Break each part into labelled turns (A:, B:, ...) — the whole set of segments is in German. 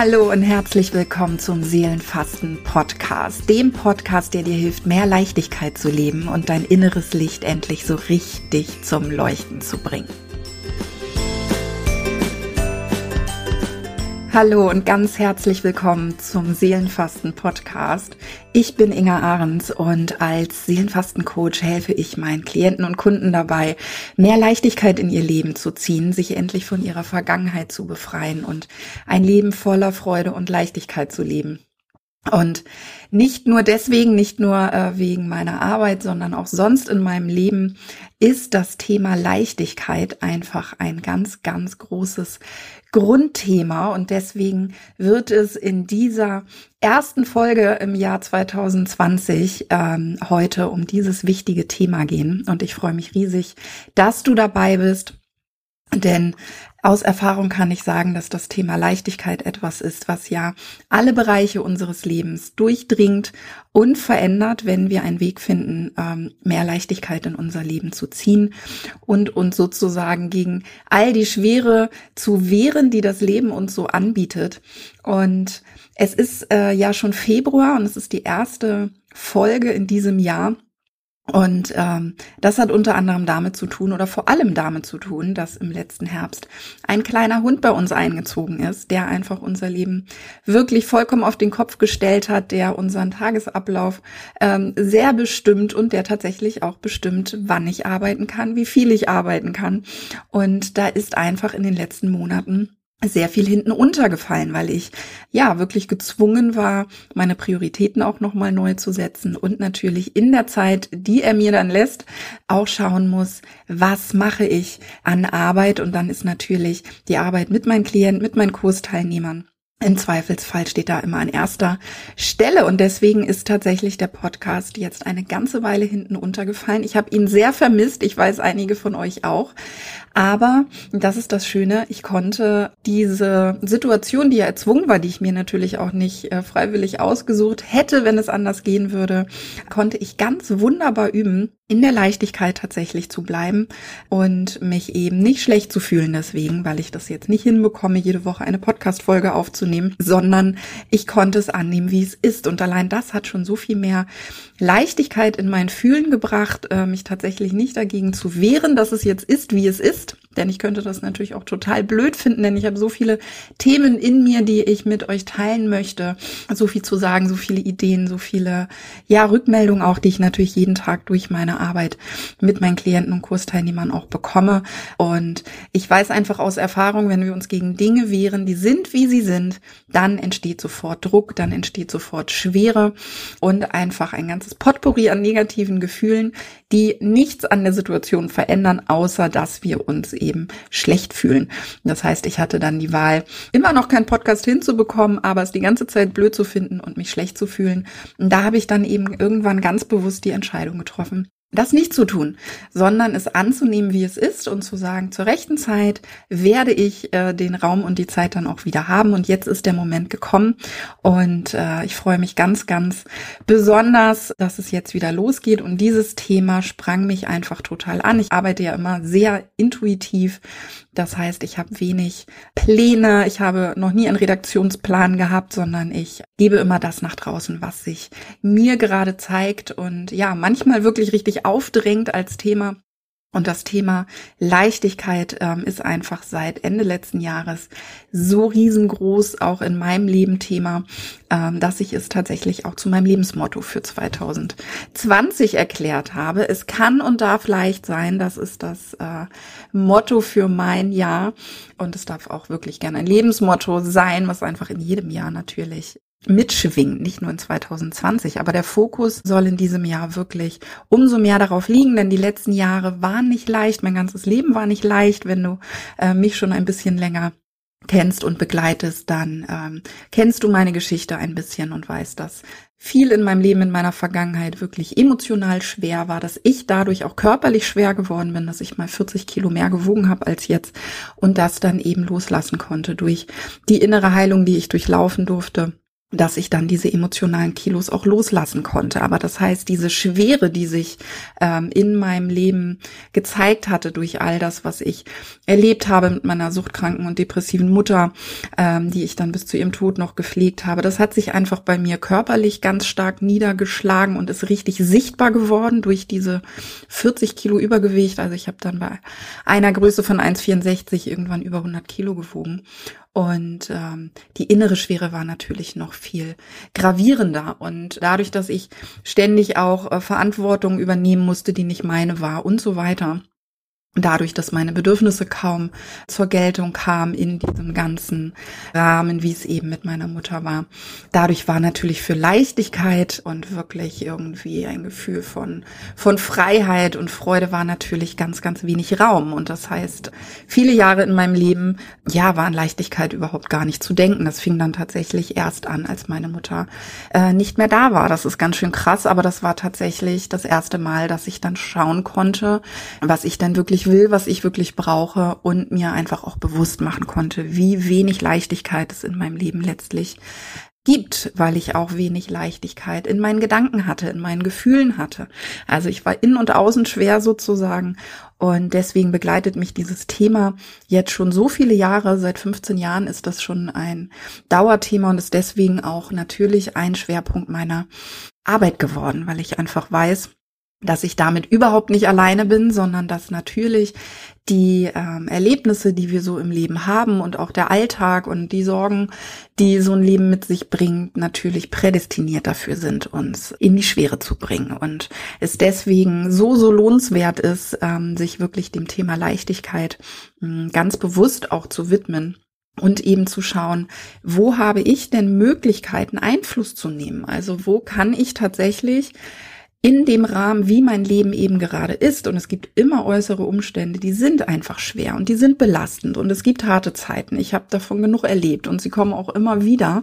A: Hallo und herzlich willkommen zum Seelenfasten Podcast, dem Podcast, der dir hilft, mehr Leichtigkeit zu leben und dein inneres Licht endlich so richtig zum Leuchten zu bringen. Hallo und ganz herzlich willkommen zum Seelenfasten Podcast. Ich bin Inga Ahrens und als Seelenfasten-Coach helfe ich meinen Klienten und Kunden dabei, mehr Leichtigkeit in ihr Leben zu ziehen, sich endlich von ihrer Vergangenheit zu befreien und ein Leben voller Freude und Leichtigkeit zu leben. Und nicht nur deswegen, nicht nur äh, wegen meiner Arbeit, sondern auch sonst in meinem Leben ist das Thema Leichtigkeit einfach ein ganz, ganz großes Grundthema. Und deswegen wird es in dieser ersten Folge im Jahr 2020 ähm, heute um dieses wichtige Thema gehen. Und ich freue mich riesig, dass du dabei bist. Denn aus Erfahrung kann ich sagen, dass das Thema Leichtigkeit etwas ist, was ja alle Bereiche unseres Lebens durchdringt und verändert, wenn wir einen Weg finden, ähm, mehr Leichtigkeit in unser Leben zu ziehen und uns sozusagen gegen all die Schwere zu wehren, die das Leben uns so anbietet. Und es ist äh, ja schon Februar und es ist die erste Folge in diesem Jahr. Und ähm, das hat unter anderem damit zu tun oder vor allem damit zu tun, dass im letzten Herbst ein kleiner Hund bei uns eingezogen ist, der einfach unser Leben wirklich vollkommen auf den Kopf gestellt hat, der unseren Tagesablauf ähm, sehr bestimmt und der tatsächlich auch bestimmt, wann ich arbeiten kann, wie viel ich arbeiten kann. Und da ist einfach in den letzten Monaten sehr viel hinten untergefallen, weil ich ja wirklich gezwungen war, meine Prioritäten auch nochmal neu zu setzen und natürlich in der Zeit, die er mir dann lässt, auch schauen muss, was mache ich an Arbeit? Und dann ist natürlich die Arbeit mit meinen Klienten, mit meinen Kursteilnehmern im Zweifelsfall steht da immer an erster Stelle. Und deswegen ist tatsächlich der Podcast jetzt eine ganze Weile hinten untergefallen. Ich habe ihn sehr vermisst, ich weiß einige von euch auch, aber das ist das Schöne, ich konnte diese Situation, die ja erzwungen war, die ich mir natürlich auch nicht äh, freiwillig ausgesucht hätte, wenn es anders gehen würde, konnte ich ganz wunderbar üben, in der Leichtigkeit tatsächlich zu bleiben und mich eben nicht schlecht zu fühlen deswegen, weil ich das jetzt nicht hinbekomme, jede Woche eine Podcast-Folge aufzunehmen, sondern ich konnte es annehmen, wie es ist. Und allein das hat schon so viel mehr Leichtigkeit in mein Fühlen gebracht, äh, mich tatsächlich nicht dagegen zu wehren, dass es jetzt ist, wie es ist, denn ich könnte das natürlich auch total blöd finden, denn ich habe so viele Themen in mir, die ich mit euch teilen möchte. So viel zu sagen, so viele Ideen, so viele, ja, Rückmeldungen auch, die ich natürlich jeden Tag durch meine Arbeit mit meinen Klienten und Kursteilnehmern auch bekomme. Und ich weiß einfach aus Erfahrung, wenn wir uns gegen Dinge wehren, die sind, wie sie sind, dann entsteht sofort Druck, dann entsteht sofort Schwere und einfach ein ganzes Potpourri an negativen Gefühlen, die nichts an der Situation verändern, außer dass wir uns eben schlecht fühlen. Das heißt, ich hatte dann die Wahl, immer noch keinen Podcast hinzubekommen, aber es die ganze Zeit blöd zu finden und mich schlecht zu fühlen. Und da habe ich dann eben irgendwann ganz bewusst die Entscheidung getroffen, das nicht zu tun, sondern es anzunehmen, wie es ist und zu sagen, zur rechten Zeit werde ich äh, den Raum und die Zeit dann auch wieder haben. Und jetzt ist der Moment gekommen und äh, ich freue mich ganz, ganz besonders, dass es jetzt wieder losgeht. Und dieses Thema sprang mich einfach total an. Ich arbeite ja immer sehr intuitiv. Das heißt, ich habe wenig Pläne. Ich habe noch nie einen Redaktionsplan gehabt, sondern ich gebe immer das nach draußen, was sich mir gerade zeigt. Und ja, manchmal wirklich richtig aufdrängt als Thema. Und das Thema Leichtigkeit ähm, ist einfach seit Ende letzten Jahres so riesengroß, auch in meinem Leben Thema, ähm, dass ich es tatsächlich auch zu meinem Lebensmotto für 2020 erklärt habe. Es kann und darf leicht sein, das ist das äh, Motto für mein Jahr. Und es darf auch wirklich gerne ein Lebensmotto sein, was einfach in jedem Jahr natürlich mitschwingt, nicht nur in 2020. Aber der Fokus soll in diesem Jahr wirklich umso mehr darauf liegen, denn die letzten Jahre waren nicht leicht. Mein ganzes Leben war nicht leicht. Wenn du äh, mich schon ein bisschen länger kennst und begleitest, dann ähm, kennst du meine Geschichte ein bisschen und weißt, dass viel in meinem Leben, in meiner Vergangenheit wirklich emotional schwer war, dass ich dadurch auch körperlich schwer geworden bin, dass ich mal 40 Kilo mehr gewogen habe als jetzt und das dann eben loslassen konnte durch die innere Heilung, die ich durchlaufen durfte dass ich dann diese emotionalen Kilos auch loslassen konnte. Aber das heißt, diese Schwere, die sich ähm, in meinem Leben gezeigt hatte durch all das, was ich erlebt habe mit meiner suchtkranken und depressiven Mutter, ähm, die ich dann bis zu ihrem Tod noch gepflegt habe, das hat sich einfach bei mir körperlich ganz stark niedergeschlagen und ist richtig sichtbar geworden durch diese 40 Kilo Übergewicht. Also ich habe dann bei einer Größe von 1,64 irgendwann über 100 Kilo gewogen. Und ähm, die innere Schwere war natürlich noch viel gravierender. Und dadurch, dass ich ständig auch äh, Verantwortung übernehmen musste, die nicht meine war und so weiter, dadurch, dass meine Bedürfnisse kaum zur Geltung kamen in diesem ganzen Rahmen, wie es eben mit meiner Mutter war. Dadurch war natürlich für Leichtigkeit und wirklich irgendwie ein Gefühl von, von Freiheit und Freude war natürlich ganz, ganz wenig Raum. Und das heißt, viele Jahre in meinem Leben, ja, war an Leichtigkeit überhaupt gar nicht zu denken. Das fing dann tatsächlich erst an, als meine Mutter äh, nicht mehr da war. Das ist ganz schön krass, aber das war tatsächlich das erste Mal, dass ich dann schauen konnte, was ich denn wirklich will, was ich wirklich brauche und mir einfach auch bewusst machen konnte, wie wenig Leichtigkeit es in meinem Leben letztlich gibt, weil ich auch wenig Leichtigkeit in meinen Gedanken hatte, in meinen Gefühlen hatte. Also ich war innen und außen schwer sozusagen und deswegen begleitet mich dieses Thema jetzt schon so viele Jahre. Seit 15 Jahren ist das schon ein Dauerthema und ist deswegen auch natürlich ein Schwerpunkt meiner Arbeit geworden, weil ich einfach weiß, dass ich damit überhaupt nicht alleine bin, sondern dass natürlich die ähm, Erlebnisse, die wir so im Leben haben und auch der Alltag und die Sorgen, die so ein Leben mit sich bringt, natürlich prädestiniert dafür sind, uns in die Schwere zu bringen und es deswegen so, so lohnenswert ist, ähm, sich wirklich dem Thema Leichtigkeit äh, ganz bewusst auch zu widmen und eben zu schauen, wo habe ich denn Möglichkeiten, Einfluss zu nehmen? Also wo kann ich tatsächlich in dem Rahmen, wie mein Leben eben gerade ist. Und es gibt immer äußere Umstände, die sind einfach schwer und die sind belastend und es gibt harte Zeiten. Ich habe davon genug erlebt und sie kommen auch immer wieder.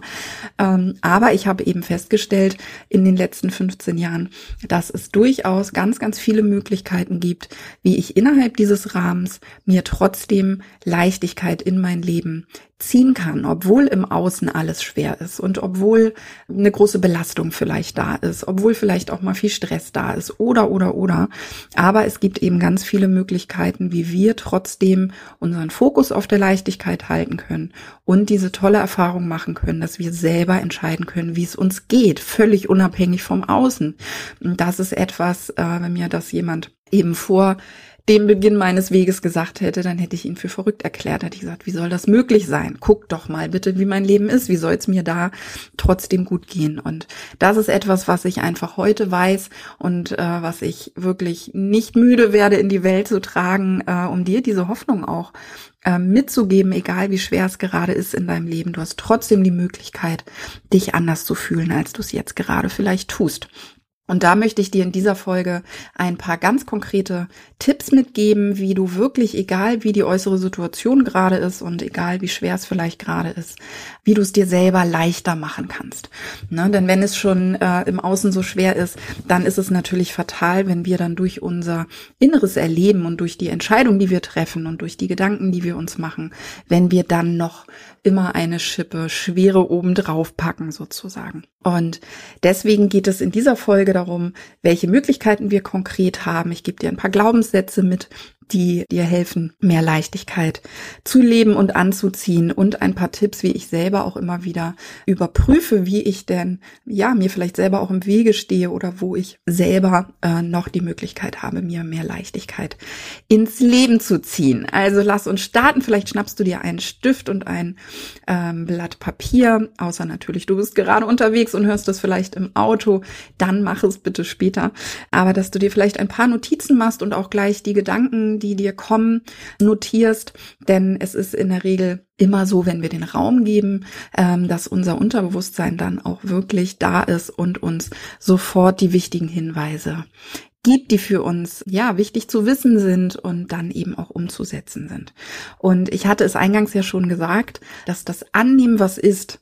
A: Ähm, aber ich habe eben festgestellt in den letzten 15 Jahren, dass es durchaus ganz, ganz viele Möglichkeiten gibt, wie ich innerhalb dieses Rahmens mir trotzdem Leichtigkeit in mein Leben ziehen kann, obwohl im Außen alles schwer ist und obwohl eine große Belastung vielleicht da ist, obwohl vielleicht auch mal viel Stress da ist oder oder oder. Aber es gibt eben ganz viele Möglichkeiten, wie wir trotzdem unseren Fokus auf der Leichtigkeit halten können und diese tolle Erfahrung machen können, dass wir selber entscheiden können, wie es uns geht, völlig unabhängig vom Außen. Und das ist etwas, äh, wenn mir das jemand eben vor dem Beginn meines Weges gesagt hätte, dann hätte ich ihn für verrückt erklärt. Hätte ich gesagt, wie soll das möglich sein? Guck doch mal bitte, wie mein Leben ist. Wie soll es mir da trotzdem gut gehen? Und das ist etwas, was ich einfach heute weiß und äh, was ich wirklich nicht müde werde, in die Welt zu tragen, äh, um dir diese Hoffnung auch äh, mitzugeben, egal wie schwer es gerade ist in deinem Leben. Du hast trotzdem die Möglichkeit, dich anders zu fühlen, als du es jetzt gerade vielleicht tust. Und da möchte ich dir in dieser Folge ein paar ganz konkrete Tipps mitgeben, wie du wirklich, egal wie die äußere Situation gerade ist und egal wie schwer es vielleicht gerade ist, wie du es dir selber leichter machen kannst. Ne? Denn wenn es schon äh, im Außen so schwer ist, dann ist es natürlich fatal, wenn wir dann durch unser inneres Erleben und durch die Entscheidung, die wir treffen und durch die Gedanken, die wir uns machen, wenn wir dann noch immer eine Schippe Schwere obendrauf packen sozusagen. Und deswegen geht es in dieser Folge darum, welche Möglichkeiten wir konkret haben. Ich gebe dir ein paar Glaubenssätze mit, die dir helfen, mehr Leichtigkeit zu leben und anzuziehen und ein paar Tipps, wie ich selber auch immer wieder überprüfe, wie ich denn, ja, mir vielleicht selber auch im Wege stehe oder wo ich selber äh, noch die Möglichkeit habe, mir mehr Leichtigkeit ins Leben zu ziehen. Also lass uns starten. Vielleicht schnappst du dir einen Stift und ein ähm, Blatt Papier, außer natürlich, du bist gerade unterwegs und hörst das vielleicht im Auto, dann mach es bitte später. Aber dass du dir vielleicht ein paar Notizen machst und auch gleich die Gedanken, die dir kommen, notierst. Denn es ist in der Regel immer so, wenn wir den Raum geben, ähm, dass unser Unterbewusstsein dann auch wirklich da ist und uns sofort die wichtigen Hinweise gibt, die für uns ja wichtig zu wissen sind und dann eben auch umzusetzen sind. Und ich hatte es eingangs ja schon gesagt, dass das Annehmen, was ist,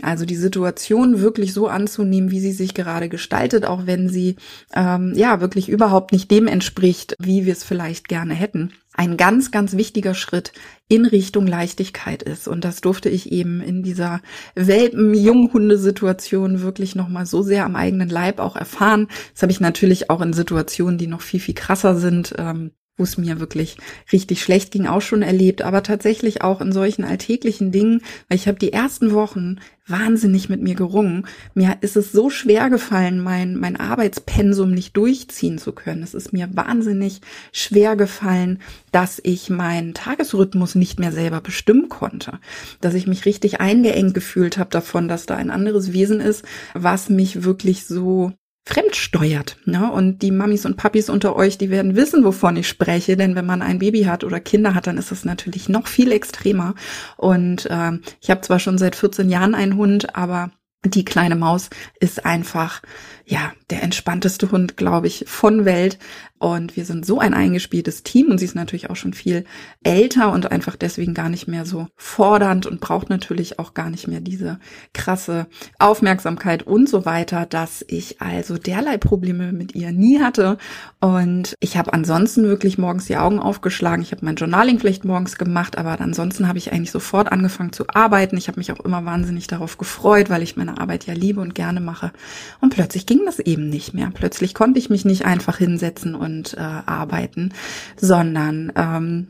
A: also die Situation wirklich so anzunehmen, wie sie sich gerade gestaltet, auch wenn sie ähm, ja wirklich überhaupt nicht dem entspricht, wie wir es vielleicht gerne hätten ein ganz, ganz wichtiger Schritt in Richtung Leichtigkeit ist. Und das durfte ich eben in dieser Welpen-Junghunde-Situation wirklich nochmal so sehr am eigenen Leib auch erfahren. Das habe ich natürlich auch in Situationen, die noch viel, viel krasser sind, ähm, wo es mir wirklich richtig schlecht ging, auch schon erlebt, aber tatsächlich auch in solchen alltäglichen Dingen, weil ich habe die ersten Wochen wahnsinnig mit mir gerungen. Mir ist es so schwer gefallen, mein, mein Arbeitspensum nicht durchziehen zu können. Es ist mir wahnsinnig schwer gefallen, dass ich meinen Tagesrhythmus nicht mehr selber bestimmen konnte. Dass ich mich richtig eingeengt gefühlt habe davon, dass da ein anderes Wesen ist, was mich wirklich so fremdsteuert. Ne? Und die Mamis und Papis unter euch, die werden wissen, wovon ich spreche, denn wenn man ein Baby hat oder Kinder hat, dann ist es natürlich noch viel extremer. Und äh, ich habe zwar schon seit 14 Jahren einen Hund, aber die kleine Maus ist einfach, ja, der entspannteste Hund, glaube ich, von Welt. Und wir sind so ein eingespieltes Team und sie ist natürlich auch schon viel älter und einfach deswegen gar nicht mehr so fordernd und braucht natürlich auch gar nicht mehr diese krasse Aufmerksamkeit und so weiter, dass ich also derlei Probleme mit ihr nie hatte. Und ich habe ansonsten wirklich morgens die Augen aufgeschlagen. Ich habe mein Journaling vielleicht morgens gemacht, aber ansonsten habe ich eigentlich sofort angefangen zu arbeiten. Ich habe mich auch immer wahnsinnig darauf gefreut, weil ich meine Arbeit ja liebe und gerne mache. Und plötzlich ging das eben nicht mehr. Plötzlich konnte ich mich nicht einfach hinsetzen und und äh, arbeiten, sondern ähm,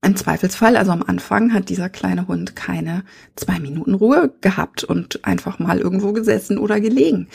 A: im Zweifelsfall, also am Anfang, hat dieser kleine Hund keine zwei Minuten Ruhe gehabt und einfach mal irgendwo gesessen oder gelegen.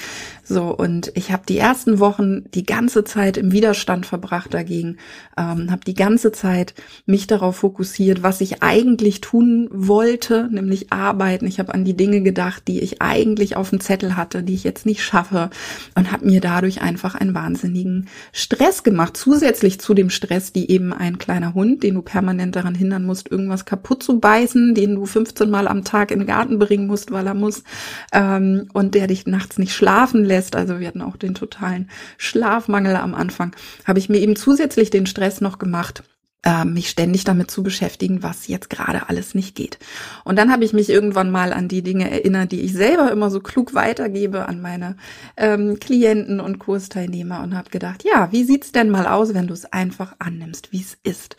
A: So, und ich habe die ersten Wochen die ganze Zeit im Widerstand verbracht dagegen, ähm, habe die ganze Zeit mich darauf fokussiert, was ich eigentlich tun wollte, nämlich arbeiten. Ich habe an die Dinge gedacht, die ich eigentlich auf dem Zettel hatte, die ich jetzt nicht schaffe und habe mir dadurch einfach einen wahnsinnigen Stress gemacht, zusätzlich zu dem Stress, die eben ein kleiner Hund, den du permanent daran hindern musst, irgendwas kaputt zu beißen, den du 15 Mal am Tag in den Garten bringen musst, weil er muss, ähm, und der dich nachts nicht schlafen lässt. Also wir hatten auch den totalen Schlafmangel am Anfang. Habe ich mir eben zusätzlich den Stress noch gemacht äh, mich ständig damit zu beschäftigen, was jetzt gerade alles nicht geht. Und dann habe ich mich irgendwann mal an die Dinge erinnert, die ich selber immer so klug weitergebe an meine ähm, Klienten und Kursteilnehmer und habe gedacht, ja, wie sieht's denn mal aus, wenn du es einfach annimmst, wie es ist?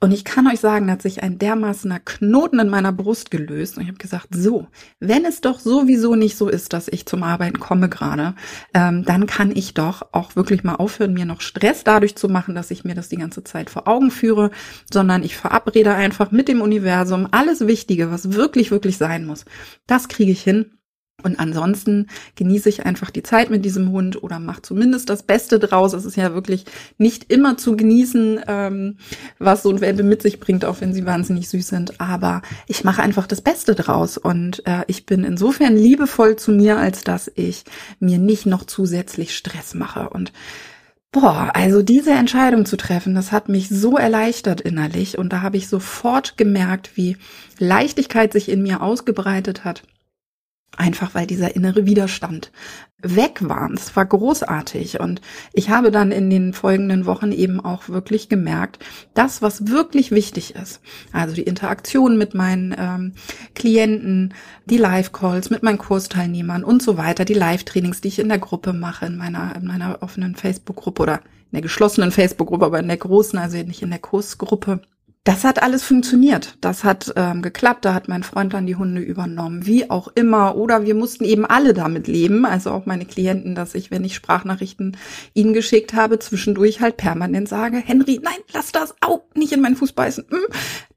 A: Und ich kann euch sagen, da hat sich ein dermaßener Knoten in meiner Brust gelöst. Und ich habe gesagt, so, wenn es doch sowieso nicht so ist, dass ich zum Arbeiten komme gerade, ähm, dann kann ich doch auch wirklich mal aufhören, mir noch Stress dadurch zu machen, dass ich mir das die ganze Zeit vor Augen führe, sondern ich verabrede einfach mit dem Universum alles Wichtige, was wirklich, wirklich sein muss. Das kriege ich hin. Und ansonsten genieße ich einfach die Zeit mit diesem Hund oder mache zumindest das Beste draus. Es ist ja wirklich nicht immer zu genießen, ähm, was so ein Welpe mit sich bringt, auch wenn sie wahnsinnig süß sind. Aber ich mache einfach das Beste draus. Und äh, ich bin insofern liebevoll zu mir, als dass ich mir nicht noch zusätzlich Stress mache. Und Boah, also diese Entscheidung zu treffen, das hat mich so erleichtert innerlich und da habe ich sofort gemerkt, wie Leichtigkeit sich in mir ausgebreitet hat Einfach weil dieser innere Widerstand weg war. Es war großartig. Und ich habe dann in den folgenden Wochen eben auch wirklich gemerkt, das, was wirklich wichtig ist, also die Interaktion mit meinen ähm, Klienten, die Live-Calls mit meinen Kursteilnehmern und so weiter, die Live-Trainings, die ich in der Gruppe mache, in meiner, in meiner offenen Facebook-Gruppe oder in der geschlossenen Facebook-Gruppe, aber in der großen, also nicht in der Kursgruppe das hat alles funktioniert. Das hat ähm, geklappt. Da hat mein Freund dann die Hunde übernommen, wie auch immer. Oder wir mussten eben alle damit leben, also auch meine Klienten, dass ich, wenn ich Sprachnachrichten ihnen geschickt habe, zwischendurch halt permanent sage, Henry, nein, lass das, au, nicht in meinen Fuß beißen.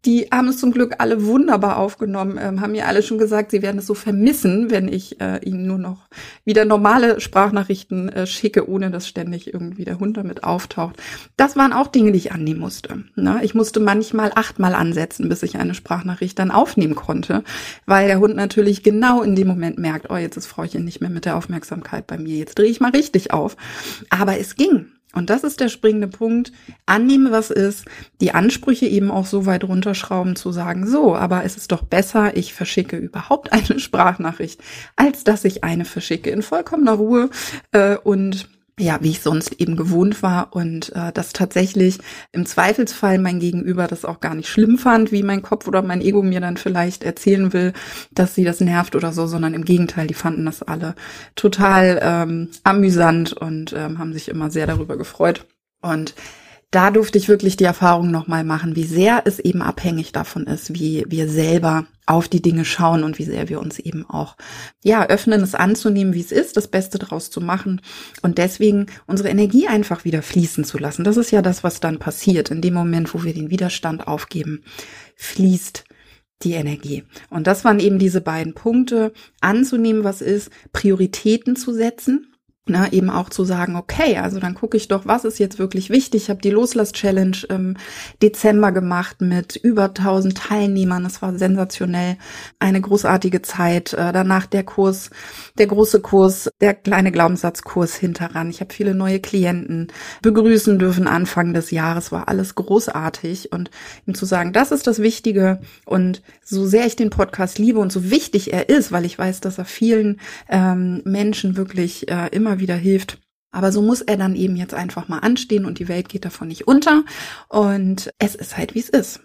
A: Die haben es zum Glück alle wunderbar aufgenommen, ähm, haben mir alle schon gesagt, sie werden es so vermissen, wenn ich äh, ihnen nur noch wieder normale Sprachnachrichten äh, schicke, ohne dass ständig irgendwie der Hund damit auftaucht. Das waren auch Dinge, die ich annehmen musste. Ne? Ich musste manchmal achtmal ansetzen, bis ich eine Sprachnachricht dann aufnehmen konnte, weil der Hund natürlich genau in dem Moment merkt, oh, jetzt ist Frauchen nicht mehr mit der Aufmerksamkeit bei mir, jetzt drehe ich mal richtig auf. Aber es ging. Und das ist der springende Punkt. Annehme, was ist, die Ansprüche eben auch so weit runterschrauben zu sagen, so, aber es ist doch besser, ich verschicke überhaupt eine Sprachnachricht, als dass ich eine verschicke in vollkommener Ruhe äh, und ja, wie ich sonst eben gewohnt war und äh, das tatsächlich im Zweifelsfall mein Gegenüber das auch gar nicht schlimm fand, wie mein Kopf oder mein Ego mir dann vielleicht erzählen will, dass sie das nervt oder so, sondern im Gegenteil, die fanden das alle total ähm, amüsant und ähm, haben sich immer sehr darüber gefreut. Und da durfte ich wirklich die Erfahrung nochmal machen, wie sehr es eben abhängig davon ist, wie wir selber auf die Dinge schauen und wie sehr wir uns eben auch, ja, öffnen, es anzunehmen, wie es ist, das Beste draus zu machen und deswegen unsere Energie einfach wieder fließen zu lassen. Das ist ja das, was dann passiert. In dem Moment, wo wir den Widerstand aufgeben, fließt die Energie. Und das waren eben diese beiden Punkte, anzunehmen, was ist, Prioritäten zu setzen ne, eben auch zu sagen, okay, also dann gucke ich doch, was ist jetzt wirklich wichtig. Ich habe die Loslass-Challenge im Dezember gemacht mit über 1000 Teilnehmern. Das war sensationell, eine großartige Zeit. Äh, danach der Kurs, der große Kurs, der kleine Glaubenssatzkurs hinteran. Ich habe viele neue Klienten begrüßen dürfen Anfang des Jahres. War alles großartig und ihm zu sagen, das ist das Wichtige und so sehr ich den Podcast liebe und so wichtig er ist, weil ich weiß, dass er vielen ähm, Menschen wirklich äh, immer immer wieder hilft. Aber so muss er dann eben jetzt einfach mal anstehen und die Welt geht davon nicht unter. Und es ist halt, wie es ist.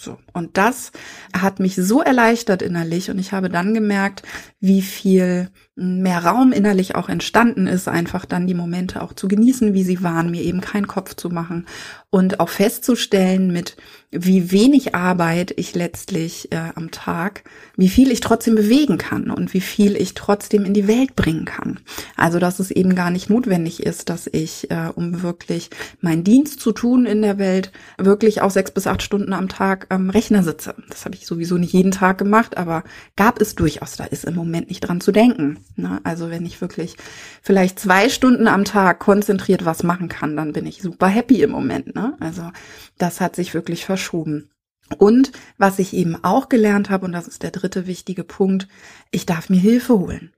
A: So. Und das hat mich so erleichtert innerlich und ich habe dann gemerkt, wie viel mehr Raum innerlich auch entstanden ist, einfach dann die Momente auch zu genießen, wie sie waren, mir eben keinen Kopf zu machen und auch festzustellen mit wie wenig Arbeit ich letztlich äh, am Tag, wie viel ich trotzdem bewegen kann und wie viel ich trotzdem in die Welt bringen kann. Also dass es eben gar nicht notwendig ist, dass ich, äh, um wirklich meinen Dienst zu tun in der Welt, wirklich auch sechs bis acht Stunden am Tag am Rechner sitze. Das habe ich sowieso nicht jeden Tag gemacht, aber gab es durchaus. Da ist im Moment nicht dran zu denken. Ne? Also wenn ich wirklich vielleicht zwei Stunden am Tag konzentriert was machen kann, dann bin ich super happy im Moment. Ne? Also das hat sich wirklich verschoben. Und was ich eben auch gelernt habe, und das ist der dritte wichtige Punkt, ich darf mir Hilfe holen.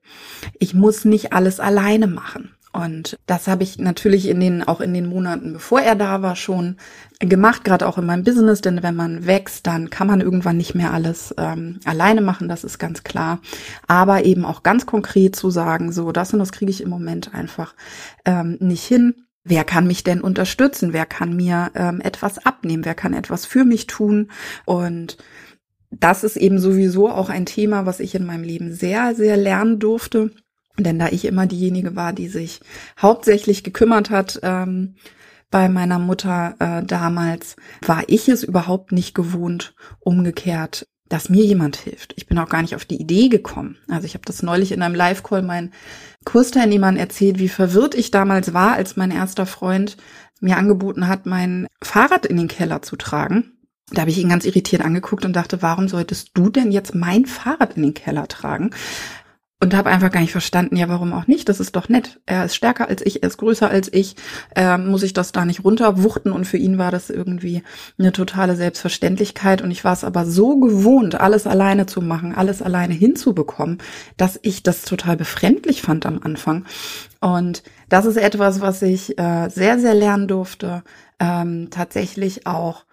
A: Ich muss nicht alles alleine machen. Und das habe ich natürlich in den, auch in den Monaten, bevor er da war, schon gemacht, gerade auch in meinem Business, denn wenn man wächst, dann kann man irgendwann nicht mehr alles ähm, alleine machen, das ist ganz klar. Aber eben auch ganz konkret zu sagen, so, das und das kriege ich im Moment einfach ähm, nicht hin Wer kann mich denn unterstützen? Wer kann mir ähm, etwas abnehmen? Wer kann etwas für mich tun? Und das ist eben sowieso auch ein Thema, was ich in meinem Leben sehr, sehr lernen durfte. Denn da ich immer diejenige war, die sich hauptsächlich gekümmert hat, ähm, bei meiner Mutter äh, damals, war ich es überhaupt nicht gewohnt, umgekehrt dass mir jemand hilft. Ich bin auch gar nicht auf die Idee gekommen. Also ich habe das neulich in einem Live-Call meinen Kursteilnehmern erzählt, wie verwirrt ich damals war, als mein erster Freund mir angeboten hat, mein Fahrrad in den Keller zu tragen. Da habe ich ihn ganz irritiert angeguckt und dachte, warum solltest du denn jetzt mein Fahrrad in den Keller tragen? Und habe einfach gar nicht verstanden, ja, warum auch nicht? Das ist doch nett. Er ist stärker als ich, er ist größer als ich. Äh, muss ich das da nicht runterwuchten? Und für ihn war das irgendwie eine totale Selbstverständlichkeit. Und ich war es aber so gewohnt, alles alleine zu machen, alles alleine hinzubekommen, dass ich das total befremdlich fand am Anfang. Und das ist etwas, was ich äh, sehr, sehr lernen durfte, ähm, tatsächlich auch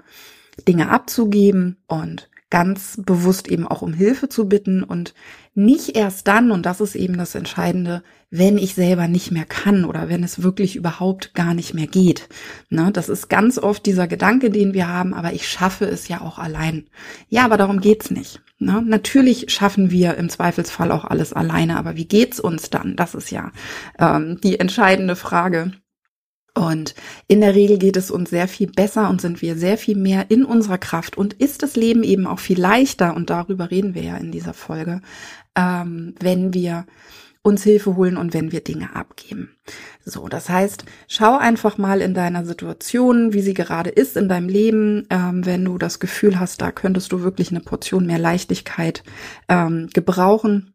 A: Dinge abzugeben und ganz bewusst eben auch um Hilfe zu bitten und nicht erst dann, und das ist eben das Entscheidende, wenn ich selber nicht mehr kann oder wenn es wirklich überhaupt gar nicht mehr geht. Ne, das ist ganz oft dieser Gedanke, den wir haben, aber ich schaffe es ja auch allein. Ja, aber darum geht's nicht. Ne? Natürlich schaffen wir im Zweifelsfall auch alles alleine, aber wie geht's uns dann? Das ist ja ähm, die entscheidende Frage. Und in der Regel geht es uns sehr viel besser und sind wir sehr viel mehr in unserer Kraft. Und ist das Leben eben auch viel leichter, und darüber reden wir ja in dieser Folge, ähm, wenn wir uns Hilfe holen und wenn wir Dinge abgeben. So, das heißt, schau einfach mal in deiner Situation, wie sie gerade ist in deinem Leben, ähm, wenn du das Gefühl hast, da könntest du wirklich eine Portion mehr Leichtigkeit ähm, gebrauchen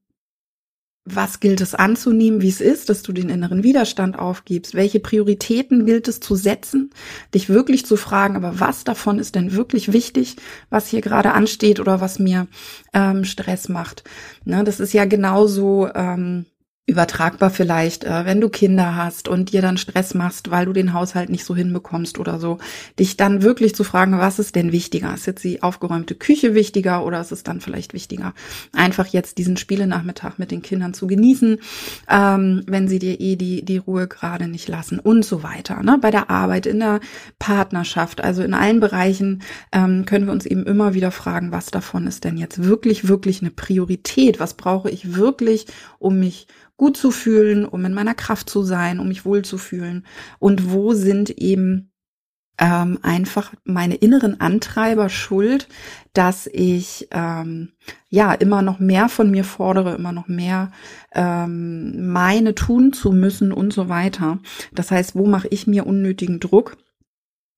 A: was gilt es anzunehmen, wie es ist, dass du den inneren Widerstand aufgibst? Welche Prioritäten gilt es zu setzen? Dich wirklich zu fragen, aber was davon ist denn wirklich wichtig, was hier gerade ansteht oder was mir ähm, Stress macht? Ne, das ist ja genauso. Ähm, übertragbar vielleicht, äh, wenn du Kinder hast und dir dann Stress machst, weil du den Haushalt nicht so hinbekommst oder so, dich dann wirklich zu fragen, was ist denn wichtiger? Ist jetzt die aufgeräumte Küche wichtiger oder ist es dann vielleicht wichtiger, einfach jetzt diesen Spielenachmittag mit den Kindern zu genießen, ähm, wenn sie dir eh die, die Ruhe gerade nicht lassen und so weiter. Ne? Bei der Arbeit, in der Partnerschaft, also in allen Bereichen ähm, können wir uns eben immer wieder fragen, was davon ist denn jetzt wirklich, wirklich eine Priorität? Was brauche ich wirklich, um mich gut zu fühlen, um in meiner Kraft zu sein, um mich wohl zu fühlen? Und wo sind eben ähm, einfach meine inneren Antreiber schuld, dass ich ähm, ja immer noch mehr von mir fordere, immer noch mehr ähm, meine tun zu müssen und so weiter. Das heißt, wo mache ich mir unnötigen Druck?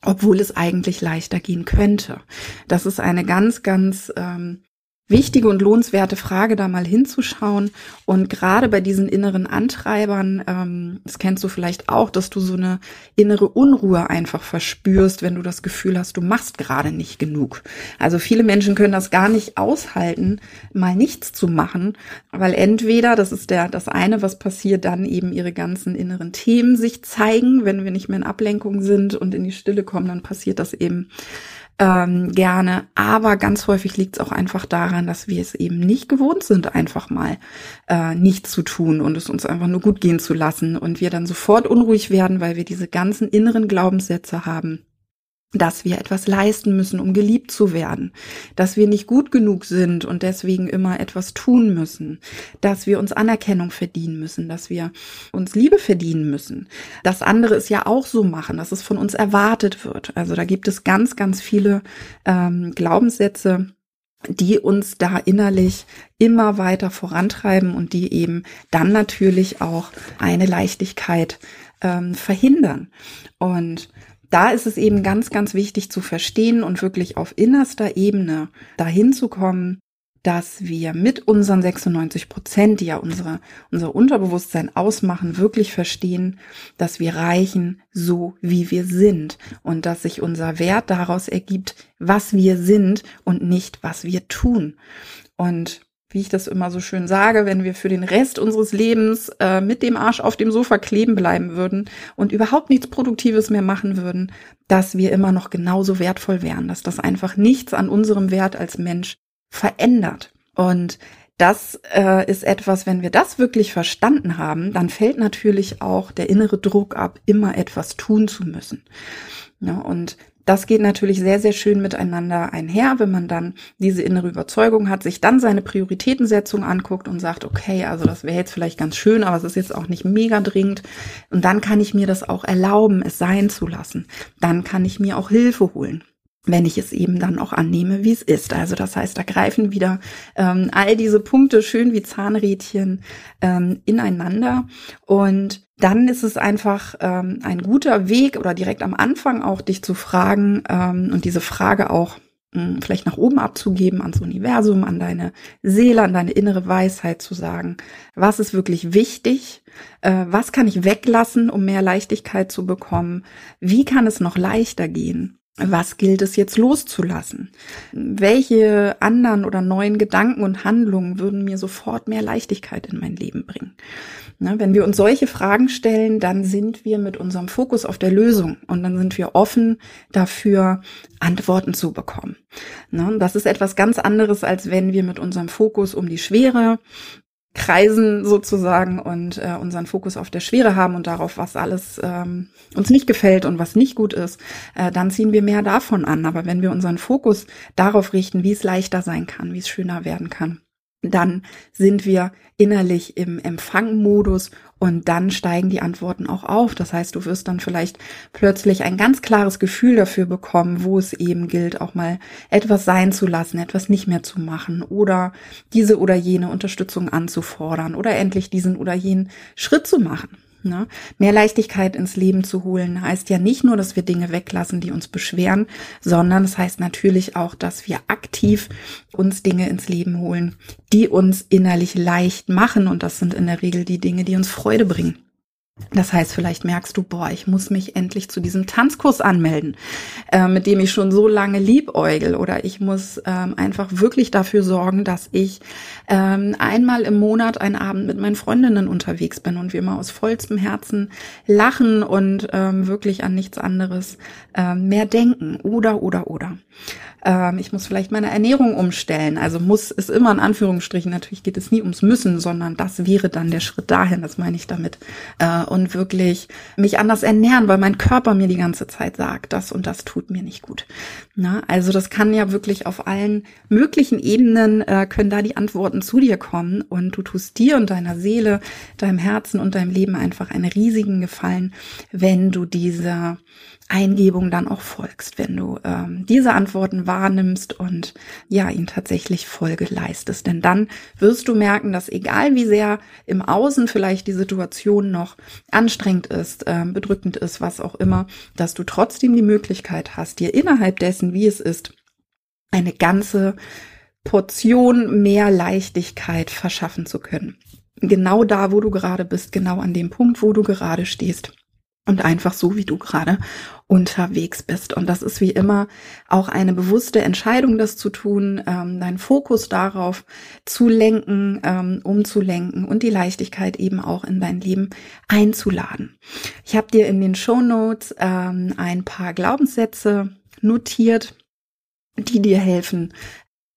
A: obwohl es eigentlich leichter gehen könnte. Das ist eine ganz, ganz ähm, wichtige und lohnenswerte Frage, da mal hinzuschauen. Und gerade bei diesen inneren Antreibern, ähm, das kennst du vielleicht auch, dass du so eine innere Unruhe einfach verspürst, wenn du das Gefühl hast, du machst gerade nicht genug. Also viele Menschen können das gar nicht aushalten, mal nichts zu machen, weil entweder, das ist der, das eine, was passiert, dann eben ihre ganzen inneren Themen sich zeigen, wenn wir nicht mehr in Ablenkung sind und in die Stille kommen, dann passiert das eben ähm, gerne. Aber ganz häufig liegt es auch einfach daran, dass wir es eben nicht gewohnt sind, einfach mal äh, nichts zu tun und es uns einfach nur gut gehen zu lassen und wir dann sofort unruhig werden, weil wir diese ganzen inneren Glaubenssätze haben dass wir etwas leisten müssen, um geliebt zu werden, dass wir nicht gut genug sind und deswegen immer etwas tun müssen, dass wir uns Anerkennung verdienen müssen, dass wir uns Liebe verdienen müssen, dass andere es ja auch so machen, dass es von uns erwartet wird. Also da gibt es ganz, ganz viele ähm, Glaubenssätze, die uns da innerlich immer weiter vorantreiben und die eben dann natürlich auch eine Leichtigkeit ähm, verhindern. Und da ist es eben ganz, ganz wichtig zu verstehen und wirklich auf innerster Ebene dahin zu kommen, dass wir mit unseren 96 Prozent, die ja unsere, unser Unterbewusstsein ausmachen, wirklich verstehen, dass wir reichen so, wie wir sind und dass sich unser Wert daraus ergibt, was wir sind und nicht, was wir tun. Und wie ich das immer so schön sage, wenn wir für den Rest unseres Lebens äh, mit dem Arsch auf dem Sofa kleben bleiben würden und überhaupt nichts Produktives mehr machen würden, dass wir immer noch genauso wertvoll wären, dass das einfach nichts an unserem Wert als Mensch verändert. Und das äh, ist etwas, wenn wir das wirklich verstanden haben, dann fällt natürlich auch der innere Druck ab, immer etwas tun zu müssen. Ja, und das geht natürlich sehr, sehr schön miteinander einher, wenn man dann diese innere Überzeugung hat, sich dann seine Prioritätensetzung anguckt und sagt, okay, also das wäre jetzt vielleicht ganz schön, aber es ist jetzt auch nicht mega dringend. Und dann kann ich mir das auch erlauben, es sein zu lassen. Dann kann ich mir auch Hilfe holen wenn ich es eben dann auch annehme, wie es ist. Also das heißt, da greifen wieder ähm, all diese Punkte schön wie Zahnrädchen ähm, ineinander und dann ist es einfach ähm, ein guter Weg oder direkt am Anfang auch dich zu fragen ähm, und diese Frage auch mh, hm, vielleicht nach oben abzugeben ans Universum, an deine Seele, an deine innere Weisheit zu sagen, was ist wirklich wichtig, äh, was kann ich weglassen, um mehr Leichtigkeit zu bekommen, wie kann es noch leichter gehen was gilt es jetzt loszulassen? Welche anderen oder neuen Gedanken und Handlungen würden mir sofort mehr Leichtigkeit in mein Leben bringen? Ne, wenn wir uns solche Fragen stellen, dann sind wir mit unserem Fokus auf der Lösung und dann sind wir offen dafür, Antworten zu bekommen. Ne, das ist etwas ganz anderes, als wenn wir mit unserem Fokus um die Schwere kreisen sozusagen und äh, unseren Fokus auf der Schwere haben und darauf, was alles ähm, uns nicht gefällt und was nicht gut ist, äh, dann ziehen wir mehr davon an. Aber wenn wir unseren Fokus darauf richten, wie es leichter sein kann, wie es schöner werden kann, dann sind wir innerlich im Empfangmodus und dann steigen die Antworten auch auf. Das heißt, du wirst dann vielleicht plötzlich ein ganz klares Gefühl dafür bekommen, wo es eben gilt, auch mal etwas sein zu lassen, etwas nicht mehr zu machen oder diese oder jene Unterstützung anzufordern oder endlich diesen oder jenen Schritt zu machen. Ne? Mehr Leichtigkeit ins Leben zu holen heißt ja nicht nur, dass wir Dinge weglassen, die uns beschweren, sondern es das heißt natürlich auch, dass wir aktiv uns Dinge ins Leben holen, die uns innerlich leicht machen. Und das sind in der Regel die Dinge, die uns Freude bringen. Das heißt, vielleicht merkst du, boah, ich muss mich endlich zu diesem Tanzkurs anmelden, äh, mit dem ich schon so lange liebäugel. Oder ich muss ähm, einfach wirklich dafür sorgen, dass ich ähm, einmal im Monat einen Abend mit meinen Freundinnen unterwegs bin und wir mal aus vollstem Herzen lachen und ähm, wirklich an nichts anderes ähm, mehr denken. Oder, oder, oder. Ähm, ich muss vielleicht meine Ernährung umstellen. Also muss ist immer in Anführungsstrichen, natürlich geht es nie ums Müssen, sondern das wäre dann der Schritt dahin, das meine ich damit. Äh, und wirklich mich anders ernähren, weil mein Körper mir die ganze Zeit sagt, das und das tut mir nicht gut. Na, also das kann ja wirklich auf allen möglichen Ebenen, äh, können da die Antworten zu dir kommen und du tust dir und deiner Seele, deinem Herzen und deinem Leben einfach einen riesigen Gefallen, wenn du diese Eingebung dann auch folgst, wenn du ähm, diese Antworten wahrnimmst und ja, ihnen tatsächlich Folge leistest. Denn dann wirst du merken, dass egal wie sehr im Außen vielleicht die Situation noch anstrengend ist, ähm, bedrückend ist, was auch immer, dass du trotzdem die Möglichkeit hast, dir innerhalb dessen, wie es ist, eine ganze Portion mehr Leichtigkeit verschaffen zu können. Genau da, wo du gerade bist, genau an dem Punkt, wo du gerade stehst und einfach so, wie du gerade unterwegs bist. Und das ist wie immer auch eine bewusste Entscheidung, das zu tun, ähm, deinen Fokus darauf zu lenken, ähm, umzulenken und die Leichtigkeit eben auch in dein Leben einzuladen. Ich habe dir in den Show Notes ähm, ein paar Glaubenssätze notiert, die dir helfen,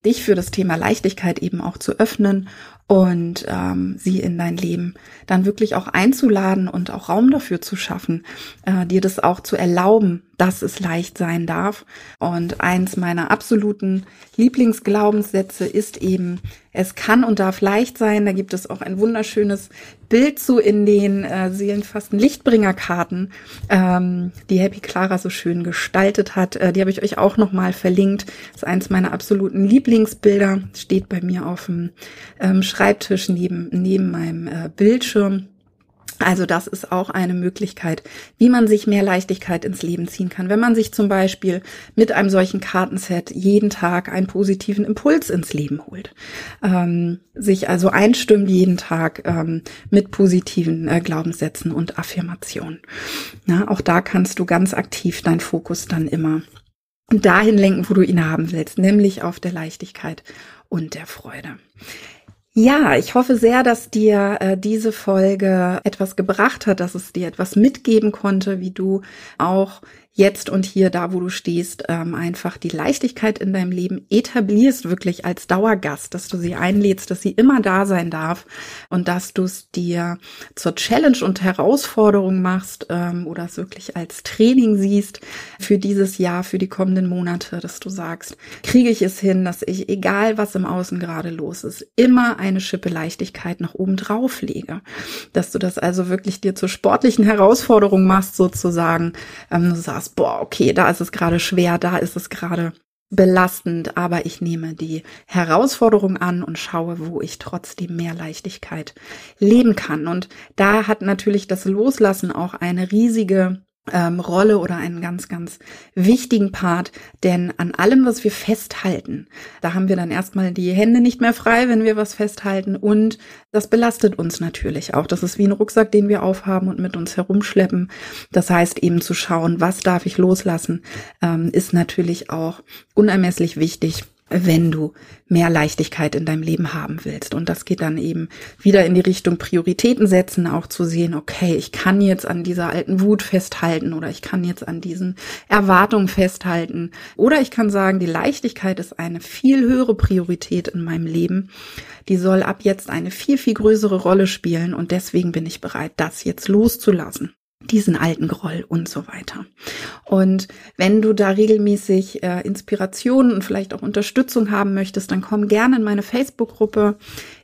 A: dich für das Thema Leichtigkeit eben auch zu öffnen und ähm, sie in dein Leben dann wirklich auch einzuladen und auch Raum dafür zu schaffen, äh, dir das auch zu erlauben, dass es leicht sein darf. Und eins meiner absoluten Lieblingsglaubenssätze ist eben, es kann und darf leicht sein. Da gibt es auch ein wunderschönes Bild zu in den äh, Seelenfasten Lichtbringerkarten, ähm, die Happy Clara so schön gestaltet hat. Äh, die habe ich euch auch nochmal verlinkt. Das ist eins meiner absoluten Lieblingsbilder. Steht bei mir auf dem ähm, Schreibtisch neben, neben meinem äh, Bildschirm. Also das ist auch eine Möglichkeit, wie man sich mehr Leichtigkeit ins Leben ziehen kann. Wenn man sich zum Beispiel mit einem solchen Kartenset jeden Tag einen positiven Impuls ins Leben holt, ähm, sich also einstimmt jeden Tag ähm, mit positiven äh, Glaubenssätzen und Affirmationen. Na, auch da kannst du ganz aktiv deinen Fokus dann immer dahin lenken, wo du ihn haben willst, nämlich auf der Leichtigkeit und der Freude. Ja, ich hoffe sehr, dass dir äh, diese Folge etwas gebracht hat, dass es dir etwas mitgeben konnte, wie du auch jetzt und hier, da wo du stehst, ähm, einfach die Leichtigkeit in deinem Leben etablierst, wirklich als Dauergast, dass du sie einlädst, dass sie immer da sein darf und dass du es dir zur Challenge und Herausforderung machst ähm, oder es wirklich als Training siehst für dieses Jahr, für die kommenden Monate, dass du sagst, kriege ich es hin, dass ich, egal was im Außen gerade los ist, immer eine Schippe Leichtigkeit nach oben drauf lege. Dass du das also wirklich dir zur sportlichen Herausforderung machst, sozusagen. Ähm, du sagst, sagst, boah, okay, da ist es gerade schwer, da ist es gerade belastend, aber ich nehme die Herausforderung an und schaue, wo ich trotzdem mehr Leichtigkeit leben kann. Und da hat natürlich das Loslassen auch eine riesige ähm, Rolle oder einen ganz, ganz wichtigen Part. Denn an allem, was wir festhalten, da haben wir dann erstmal die Hände nicht mehr frei, wenn wir was festhalten. Und das belastet uns natürlich auch. Das ist wie ein Rucksack, den wir aufhaben und mit uns herumschleppen. Das heißt eben zu schauen, was darf ich loslassen, ähm, ist natürlich auch unermesslich wichtig wenn du mehr Leichtigkeit in deinem Leben haben willst. Und das geht dann eben wieder in die Richtung Prioritäten setzen, auch zu sehen, okay, ich kann jetzt an dieser alten Wut festhalten oder ich kann jetzt an diesen Erwartungen festhalten oder ich kann sagen, die Leichtigkeit ist eine viel höhere Priorität in meinem Leben. Die soll ab jetzt eine viel, viel größere Rolle spielen und deswegen bin ich bereit, das jetzt loszulassen diesen alten Groll und so weiter. Und wenn du da regelmäßig äh, Inspirationen und vielleicht auch Unterstützung haben möchtest, dann komm gerne in meine Facebook-Gruppe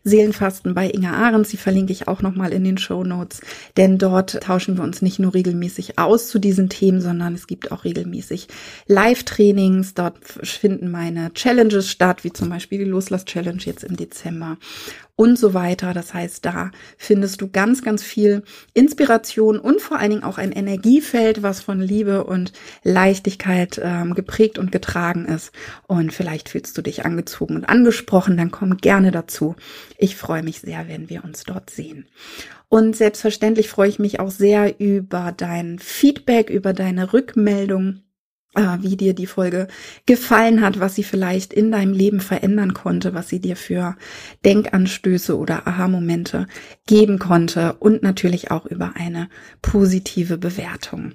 A: Seelenfasten bei Inga Ahrens. Die verlinke ich auch nochmal in den Show Notes, denn dort tauschen wir uns nicht nur regelmäßig aus zu diesen Themen, sondern es gibt auch regelmäßig Live-Trainings. Dort finden meine Challenges statt, wie zum Beispiel die Loslass-Challenge jetzt im Dezember und so weiter. Das heißt, da findest du ganz, ganz viel Inspiration und vor allen Dingen auch ein Energiefeld, was von Liebe und Leichtigkeit ähm, geprägt und getragen ist. Und vielleicht fühlst du dich angezogen und angesprochen, dann komm gerne dazu. Ich freue mich sehr, wenn wir uns dort sehen. Und selbstverständlich freue ich mich auch sehr über dein Feedback, über deine Rückmeldung wie dir die Folge gefallen hat, was sie vielleicht in deinem Leben verändern konnte, was sie dir für Denkanstöße oder Aha-Momente geben konnte und natürlich auch über eine positive Bewertung.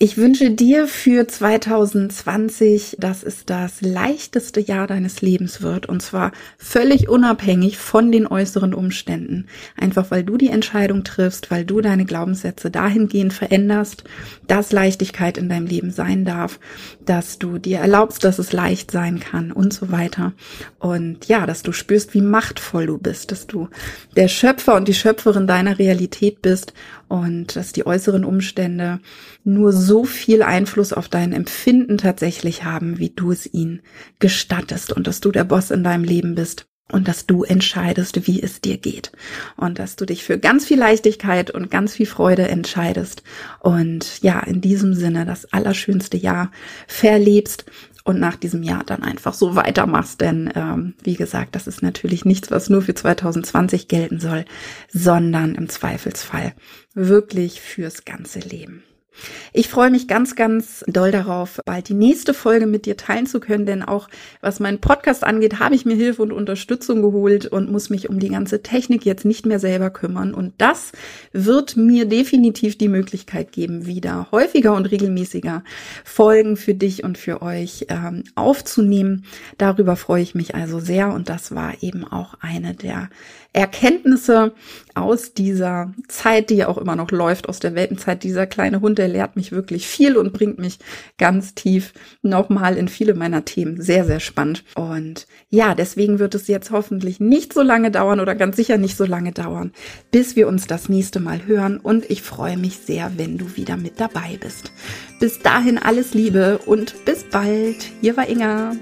A: Ich wünsche dir für 2020, dass es das leichteste Jahr deines Lebens wird und zwar völlig unabhängig von den äußeren Umständen. Einfach weil du die Entscheidung triffst, weil du deine Glaubenssätze dahingehend veränderst, dass Leichtigkeit in deinem Leben sein darf, dass du dir erlaubst, dass es leicht sein kann und so weiter. Und ja, dass du spürst, wie machtvoll du bist, dass du der Schöpfer und die Schöpferin deiner Realität bist und dass die äußeren Umstände nur so viel Einfluss auf dein Empfinden tatsächlich haben, wie du es ihnen gestattest. Und dass du der Boss in deinem Leben bist und dass du entscheidest, wie es dir geht. Und dass du dich für ganz viel Leichtigkeit und ganz viel Freude entscheidest. Und ja, in diesem Sinne das allerschönste Jahr verlebst und nach diesem Jahr dann einfach so weitermachst. Denn ähm, wie gesagt, das ist natürlich nichts, was nur für 2020 gelten soll, sondern im Zweifelsfall wirklich fürs ganze Leben. Ich freue mich ganz, ganz doll darauf, bald die nächste Folge mit dir teilen zu können, denn auch was meinen Podcast angeht, habe ich mir Hilfe und Unterstützung geholt und muss mich um die ganze Technik jetzt nicht mehr selber kümmern. Und das wird mir definitiv die Möglichkeit geben, wieder häufiger und regelmäßiger Folgen für dich und für euch ähm, aufzunehmen. Darüber freue ich mich also sehr und das war eben auch eine der Erkenntnisse aus dieser Zeit, die ja auch immer noch läuft, aus der Weltenzeit. Dieser kleine Hund, der lehrt mich wirklich viel und bringt mich ganz tief nochmal in viele meiner Themen. Sehr, sehr spannend. Und ja, deswegen wird es jetzt hoffentlich nicht so lange dauern oder ganz sicher nicht so lange dauern, bis wir uns das nächste Mal hören. Und ich freue mich sehr, wenn du wieder mit dabei bist. Bis dahin alles Liebe und bis bald. Hier war Inga.